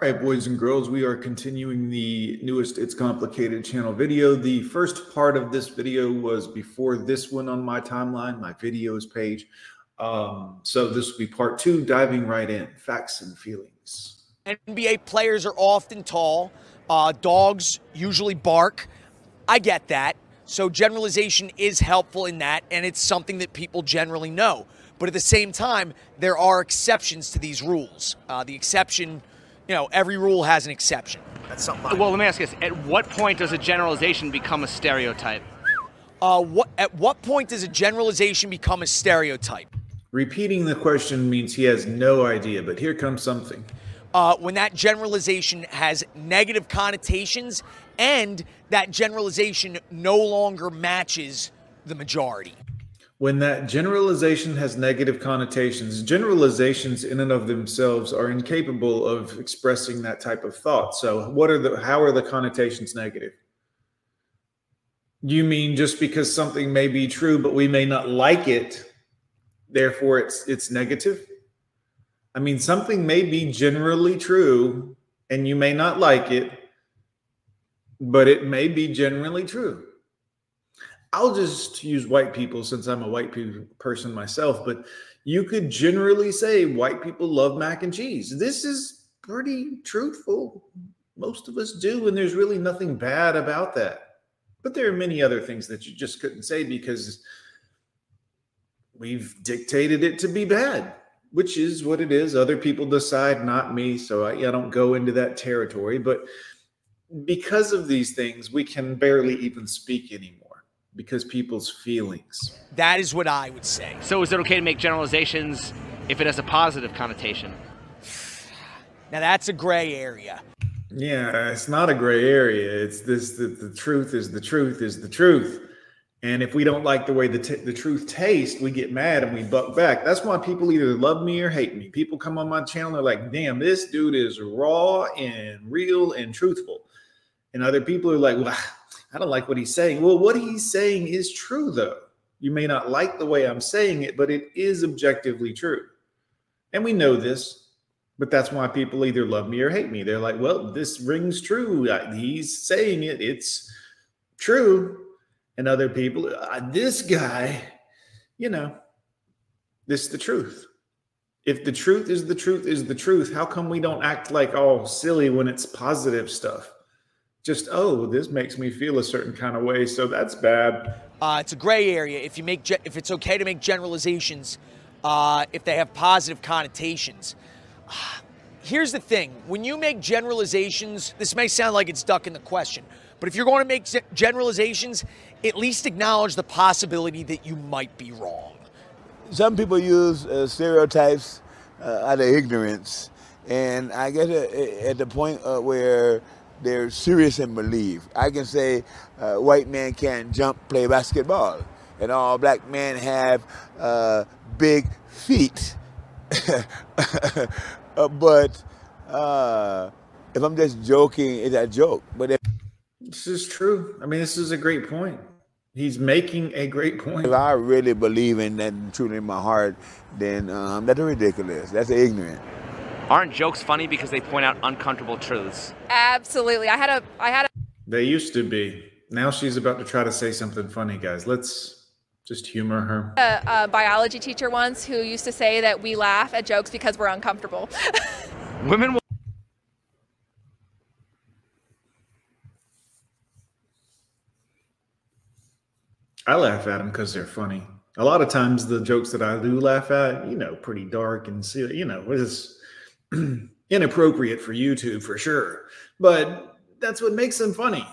All right, boys and girls, we are continuing the newest It's Complicated channel video. The first part of this video was before this one on my timeline, my videos page. Um, so this will be part two, diving right in, facts and feelings. NBA players are often tall. Uh, dogs usually bark. I get that. So generalization is helpful in that, and it's something that people generally know. But at the same time, there are exceptions to these rules. Uh, the exception you know, every rule has an exception. That's something. Well, let me ask you this: At what point does a generalization become a stereotype? Uh, what at what point does a generalization become a stereotype? Repeating the question means he has no idea, but here comes something. Uh, when that generalization has negative connotations and that generalization no longer matches the majority when that generalization has negative connotations, generalizations in and of themselves are incapable of expressing that type of thought. So, what are the how are the connotations negative? You mean just because something may be true, but we may not like it, therefore it's it's negative? I mean, something may be generally true and you may not like it, but it may be generally true. I'll just use white people since I'm a white person myself, but you could generally say white people love mac and cheese. This is pretty truthful. Most of us do, and there's really nothing bad about that. But there are many other things that you just couldn't say because we've dictated it to be bad, which is what it is. Other people decide, not me. So I, I don't go into that territory. But because of these things, we can barely even speak anymore because people's feelings. That is what I would say. So is it okay to make generalizations if it has a positive connotation? Now that's a gray area. Yeah, it's not a gray area. It's this the, the truth is the truth is the truth. And if we don't like the way the, t- the truth tastes, we get mad and we buck back. That's why people either love me or hate me. People come on my channel, they're like, damn, this dude is raw and real and truthful. And other people are like, well, I don't like what he's saying. Well, what he's saying is true, though. You may not like the way I'm saying it, but it is objectively true. And we know this, but that's why people either love me or hate me. They're like, well, this rings true. He's saying it, it's true. And other people, this guy, you know, this is the truth. If the truth is the truth is the truth, how come we don't act like all silly when it's positive stuff? Just oh this makes me feel a certain kind of way so that's bad. Uh, it's a gray area. If you make ge- if it's okay to make generalizations uh, if they have positive connotations. Here's the thing. When you make generalizations this may sound like it's ducking the question but if you're going to make generalizations at least acknowledge the possibility that you might be wrong. Some people use uh, stereotypes uh, out of ignorance and i guess at the point uh, where they're serious and believe. I can say uh, white men can't jump, play basketball, and all black men have uh, big feet. uh, but uh, if I'm just joking, it's a joke. But if this is true, I mean, this is a great point. He's making a great point. If I really believe in that truly in my heart, then um, that's ridiculous. That's ignorant. Aren't jokes funny because they point out uncomfortable truths? Absolutely. I had a I had a They used to be. Now she's about to try to say something funny, guys. Let's just humor her. A, a biology teacher once who used to say that we laugh at jokes because we're uncomfortable. Women will I laugh at them because they're funny. A lot of times, the jokes that I do laugh at, you know, pretty dark and silly, you know, it's inappropriate for YouTube for sure. But that's what makes them funny,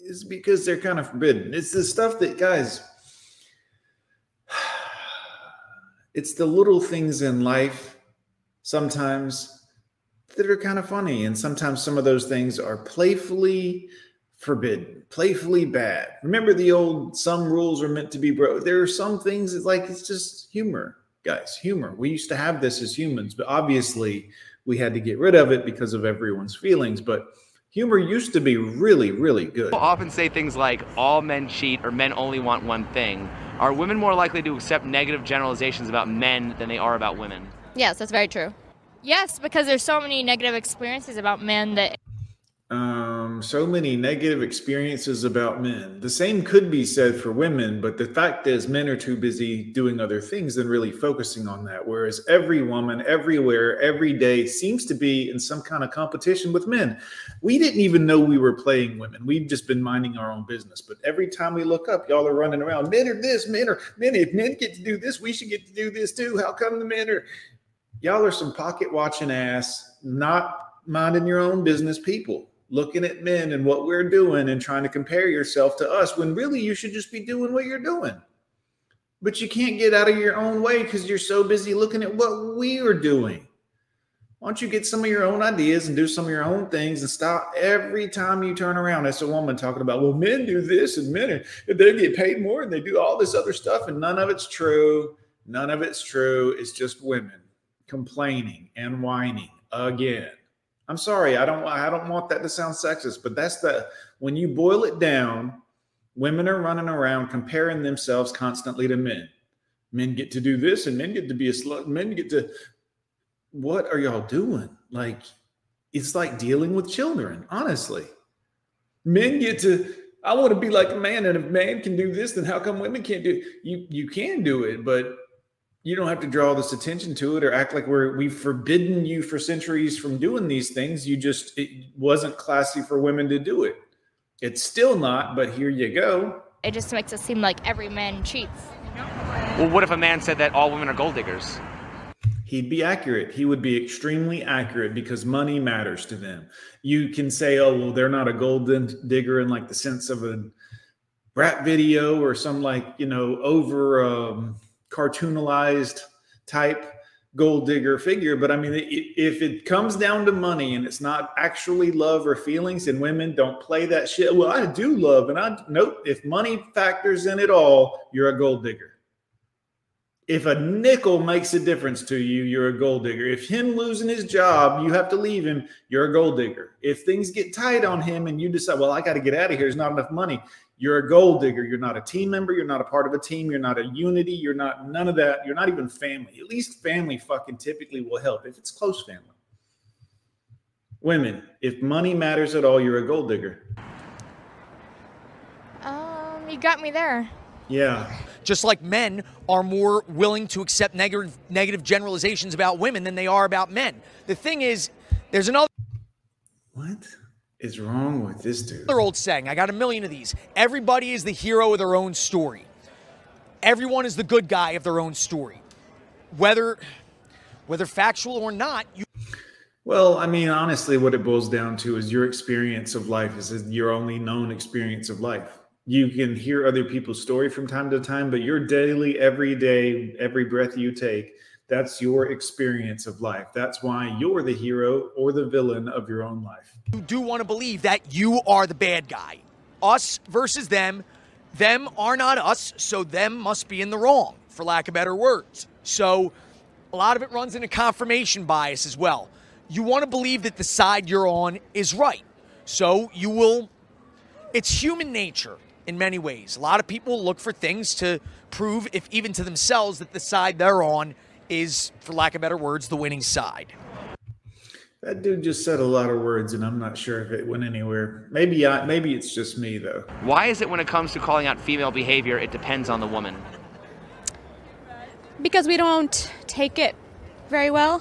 is because they're kind of forbidden. It's the stuff that, guys, it's the little things in life sometimes that are kind of funny. And sometimes some of those things are playfully forbidden, playfully bad. Remember the old some rules are meant to be broke. There are some things that like it's just humor, guys, humor. We used to have this as humans, but obviously we had to get rid of it because of everyone's feelings. But humor used to be really, really good. People often say things like all men cheat or men only want one thing. Are women more likely to accept negative generalizations about men than they are about women? Yes, that's very true. Yes, because there's so many negative experiences about men that um, so many negative experiences about men. The same could be said for women, but the fact is, men are too busy doing other things than really focusing on that. Whereas every woman, everywhere, every day seems to be in some kind of competition with men. We didn't even know we were playing women. We've just been minding our own business. But every time we look up, y'all are running around. Men are this, men are men. If men get to do this, we should get to do this too. How come the men are? Y'all are some pocket watching ass, not minding your own business people looking at men and what we're doing and trying to compare yourself to us when really you should just be doing what you're doing. But you can't get out of your own way because you're so busy looking at what we are doing. Why don't you get some of your own ideas and do some of your own things and stop every time you turn around? That's a woman talking about, well, men do this and men are, they get paid more and they do all this other stuff. And none of it's true. None of it's true. It's just women complaining and whining again. I'm sorry, I don't I don't want that to sound sexist, but that's the when you boil it down, women are running around comparing themselves constantly to men. Men get to do this and men get to be a slut. Men get to what are y'all doing? Like it's like dealing with children, honestly. Men get to I want to be like a man, and if man can do this, then how come women can't do it? you? You can do it, but you don't have to draw this attention to it or act like we're we've forbidden you for centuries from doing these things. You just it wasn't classy for women to do it. It's still not but here you go. It just makes it seem like every man cheats. Well what if a man said that all women are gold diggers? He'd be accurate. He would be extremely accurate because money matters to them. You can say oh well they're not a gold digger in like the sense of a rap video or some like you know over um cartoonalized type gold digger figure. But I mean, if it comes down to money and it's not actually love or feelings, and women don't play that shit, well, I do love, and I nope. If money factors in at all, you're a gold digger. If a nickel makes a difference to you, you're a gold digger. If him losing his job, you have to leave him, you're a gold digger. If things get tight on him and you decide, well, I got to get out of here, there's not enough money, you're a gold digger. You're not a team member. You're not a part of a team. You're not a unity. You're not none of that. You're not even family. At least family fucking typically will help if it's close family. Women, if money matters at all, you're a gold digger. Um, you got me there. Yeah. Just like men are more willing to accept negative negative generalizations about women than they are about men. The thing is, there's another. Is wrong with this dude? Another old saying. I got a million of these. Everybody is the hero of their own story. Everyone is the good guy of their own story. Whether whether factual or not, you well, I mean, honestly, what it boils down to is your experience of life is your only known experience of life. You can hear other people's story from time to time, but your daily, every day, every breath you take that's your experience of life. That's why you're the hero or the villain of your own life. You do want to believe that you are the bad guy. Us versus them. Them are not us, so them must be in the wrong, for lack of better words. So a lot of it runs into confirmation bias as well. You want to believe that the side you're on is right. So you will, it's human nature in many ways. A lot of people look for things to prove, if even to themselves, that the side they're on is, for lack of better words, the winning side. That dude just said a lot of words, and I'm not sure if it went anywhere. Maybe I, maybe it's just me though. Why is it when it comes to calling out female behavior, it depends on the woman? Because we don't take it very well.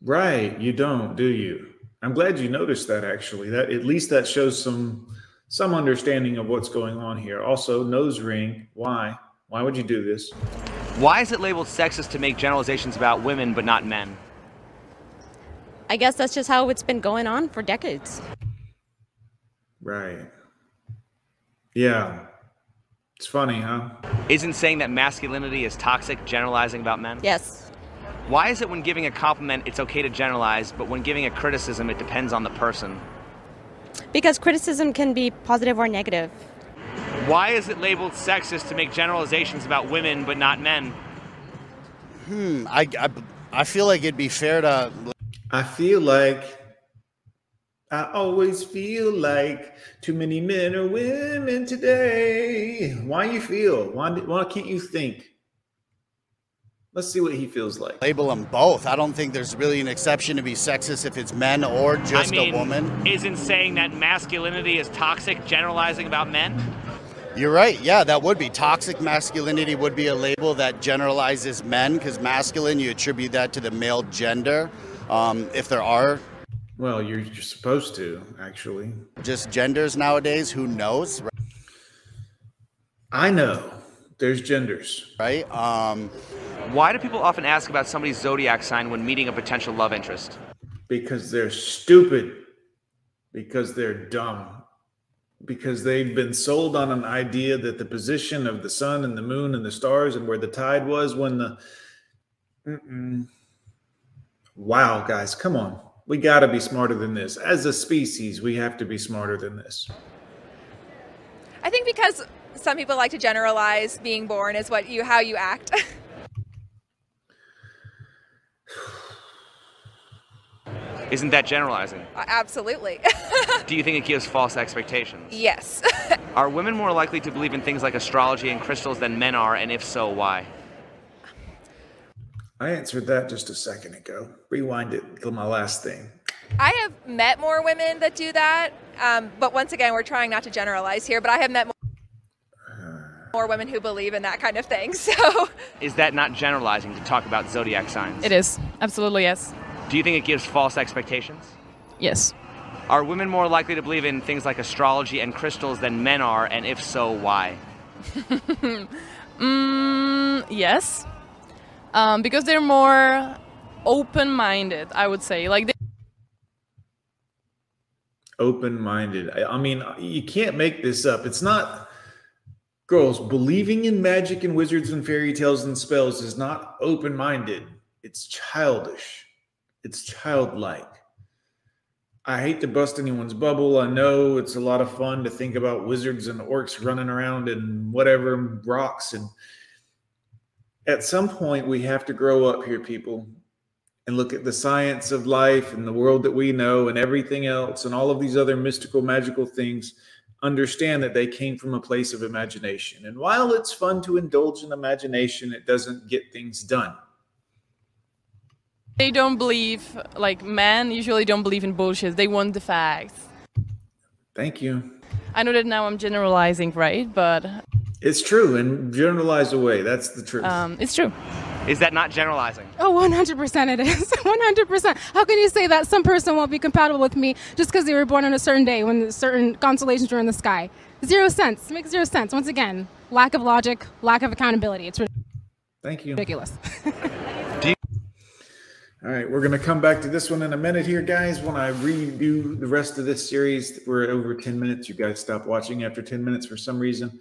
Right, you don't, do you? I'm glad you noticed that. Actually, that at least that shows some some understanding of what's going on here. Also, nose ring. Why? Why would you do this? Why is it labeled sexist to make generalizations about women but not men? I guess that's just how it's been going on for decades. Right. Yeah. It's funny, huh? Isn't saying that masculinity is toxic generalizing about men? Yes. Why is it when giving a compliment it's okay to generalize, but when giving a criticism it depends on the person? Because criticism can be positive or negative. Why is it labeled sexist to make generalizations about women but not men? Hmm. I, I, I feel like it'd be fair to. I feel like. I always feel like too many men or women today. Why you feel? Why, why can't you think? Let's see what he feels like. Label them both. I don't think there's really an exception to be sexist if it's men or just I mean, a woman. Isn't saying that masculinity is toxic generalizing about men? You're right. Yeah, that would be toxic masculinity would be a label that generalizes men because masculine you attribute that to the male gender. Um, if there are Well, you're, you're supposed to, actually. just genders nowadays, who knows, Right? I know there's genders. right? Um, Why do people often ask about somebody's zodiac sign when meeting a potential love interest? because they're stupid, because they're dumb, because they've been sold on an idea that the position of the sun and the moon and the stars and where the tide was when the. Mm-mm. Wow, guys, come on. We got to be smarter than this. As a species, we have to be smarter than this. I think because some people like to generalize being born is what you how you act. Isn't that generalizing? Absolutely. Do you think it gives false expectations? yes. Are women more likely to believe in things like astrology and crystals than men are, and if so, why? I answered that just a second ago. Rewind it to my last thing. I have met more women that do that, um, but once again, we're trying not to generalize here. But I have met more, more women who believe in that kind of thing. So Is that not generalizing to talk about zodiac signs? It is. Absolutely, yes. Do you think it gives false expectations? Yes. Are women more likely to believe in things like astrology and crystals than men are, and if so, why? Mm, yes. Um, because they're more open minded, I would say. Like, they, Open minded. I, I mean, you can't make this up. It's not. Girls, believing in magic and wizards and fairy tales and spells is not open minded. It's childish. It's childlike. I hate to bust anyone's bubble. I know it's a lot of fun to think about wizards and orcs running around and whatever rocks. And at some point, we have to grow up here, people, and look at the science of life and the world that we know and everything else and all of these other mystical, magical things. Understand that they came from a place of imagination. And while it's fun to indulge in imagination, it doesn't get things done. They don't believe, like, men usually don't believe in bullshit. They want the facts. Thank you. I know that now I'm generalizing, right? But It's true and generalize away. That's the truth. um, it's true. Is that not generalizing? Oh, 100% it is. 100%. How can you say that some person won't be compatible with me just because they were born on a certain day when certain constellations were in the sky? Zero sense. Makes zero sense. Once again, lack of logic, lack of accountability. It's ridiculous. Thank you. ridiculous. All right, we're going to come back to this one in a minute here, guys. When I redo the rest of this series, we're over 10 minutes. You guys stop watching after 10 minutes for some reason,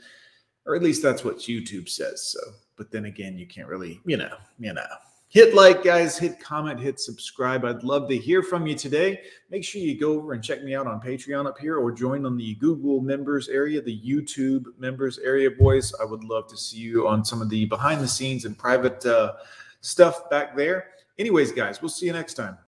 or at least that's what YouTube says. So, but then again, you can't really, you know, you know. Hit like, guys, hit comment, hit subscribe. I'd love to hear from you today. Make sure you go over and check me out on Patreon up here or join on the Google members area, the YouTube members area, boys. I would love to see you on some of the behind the scenes and private uh, stuff back there. Anyways, guys, we'll see you next time.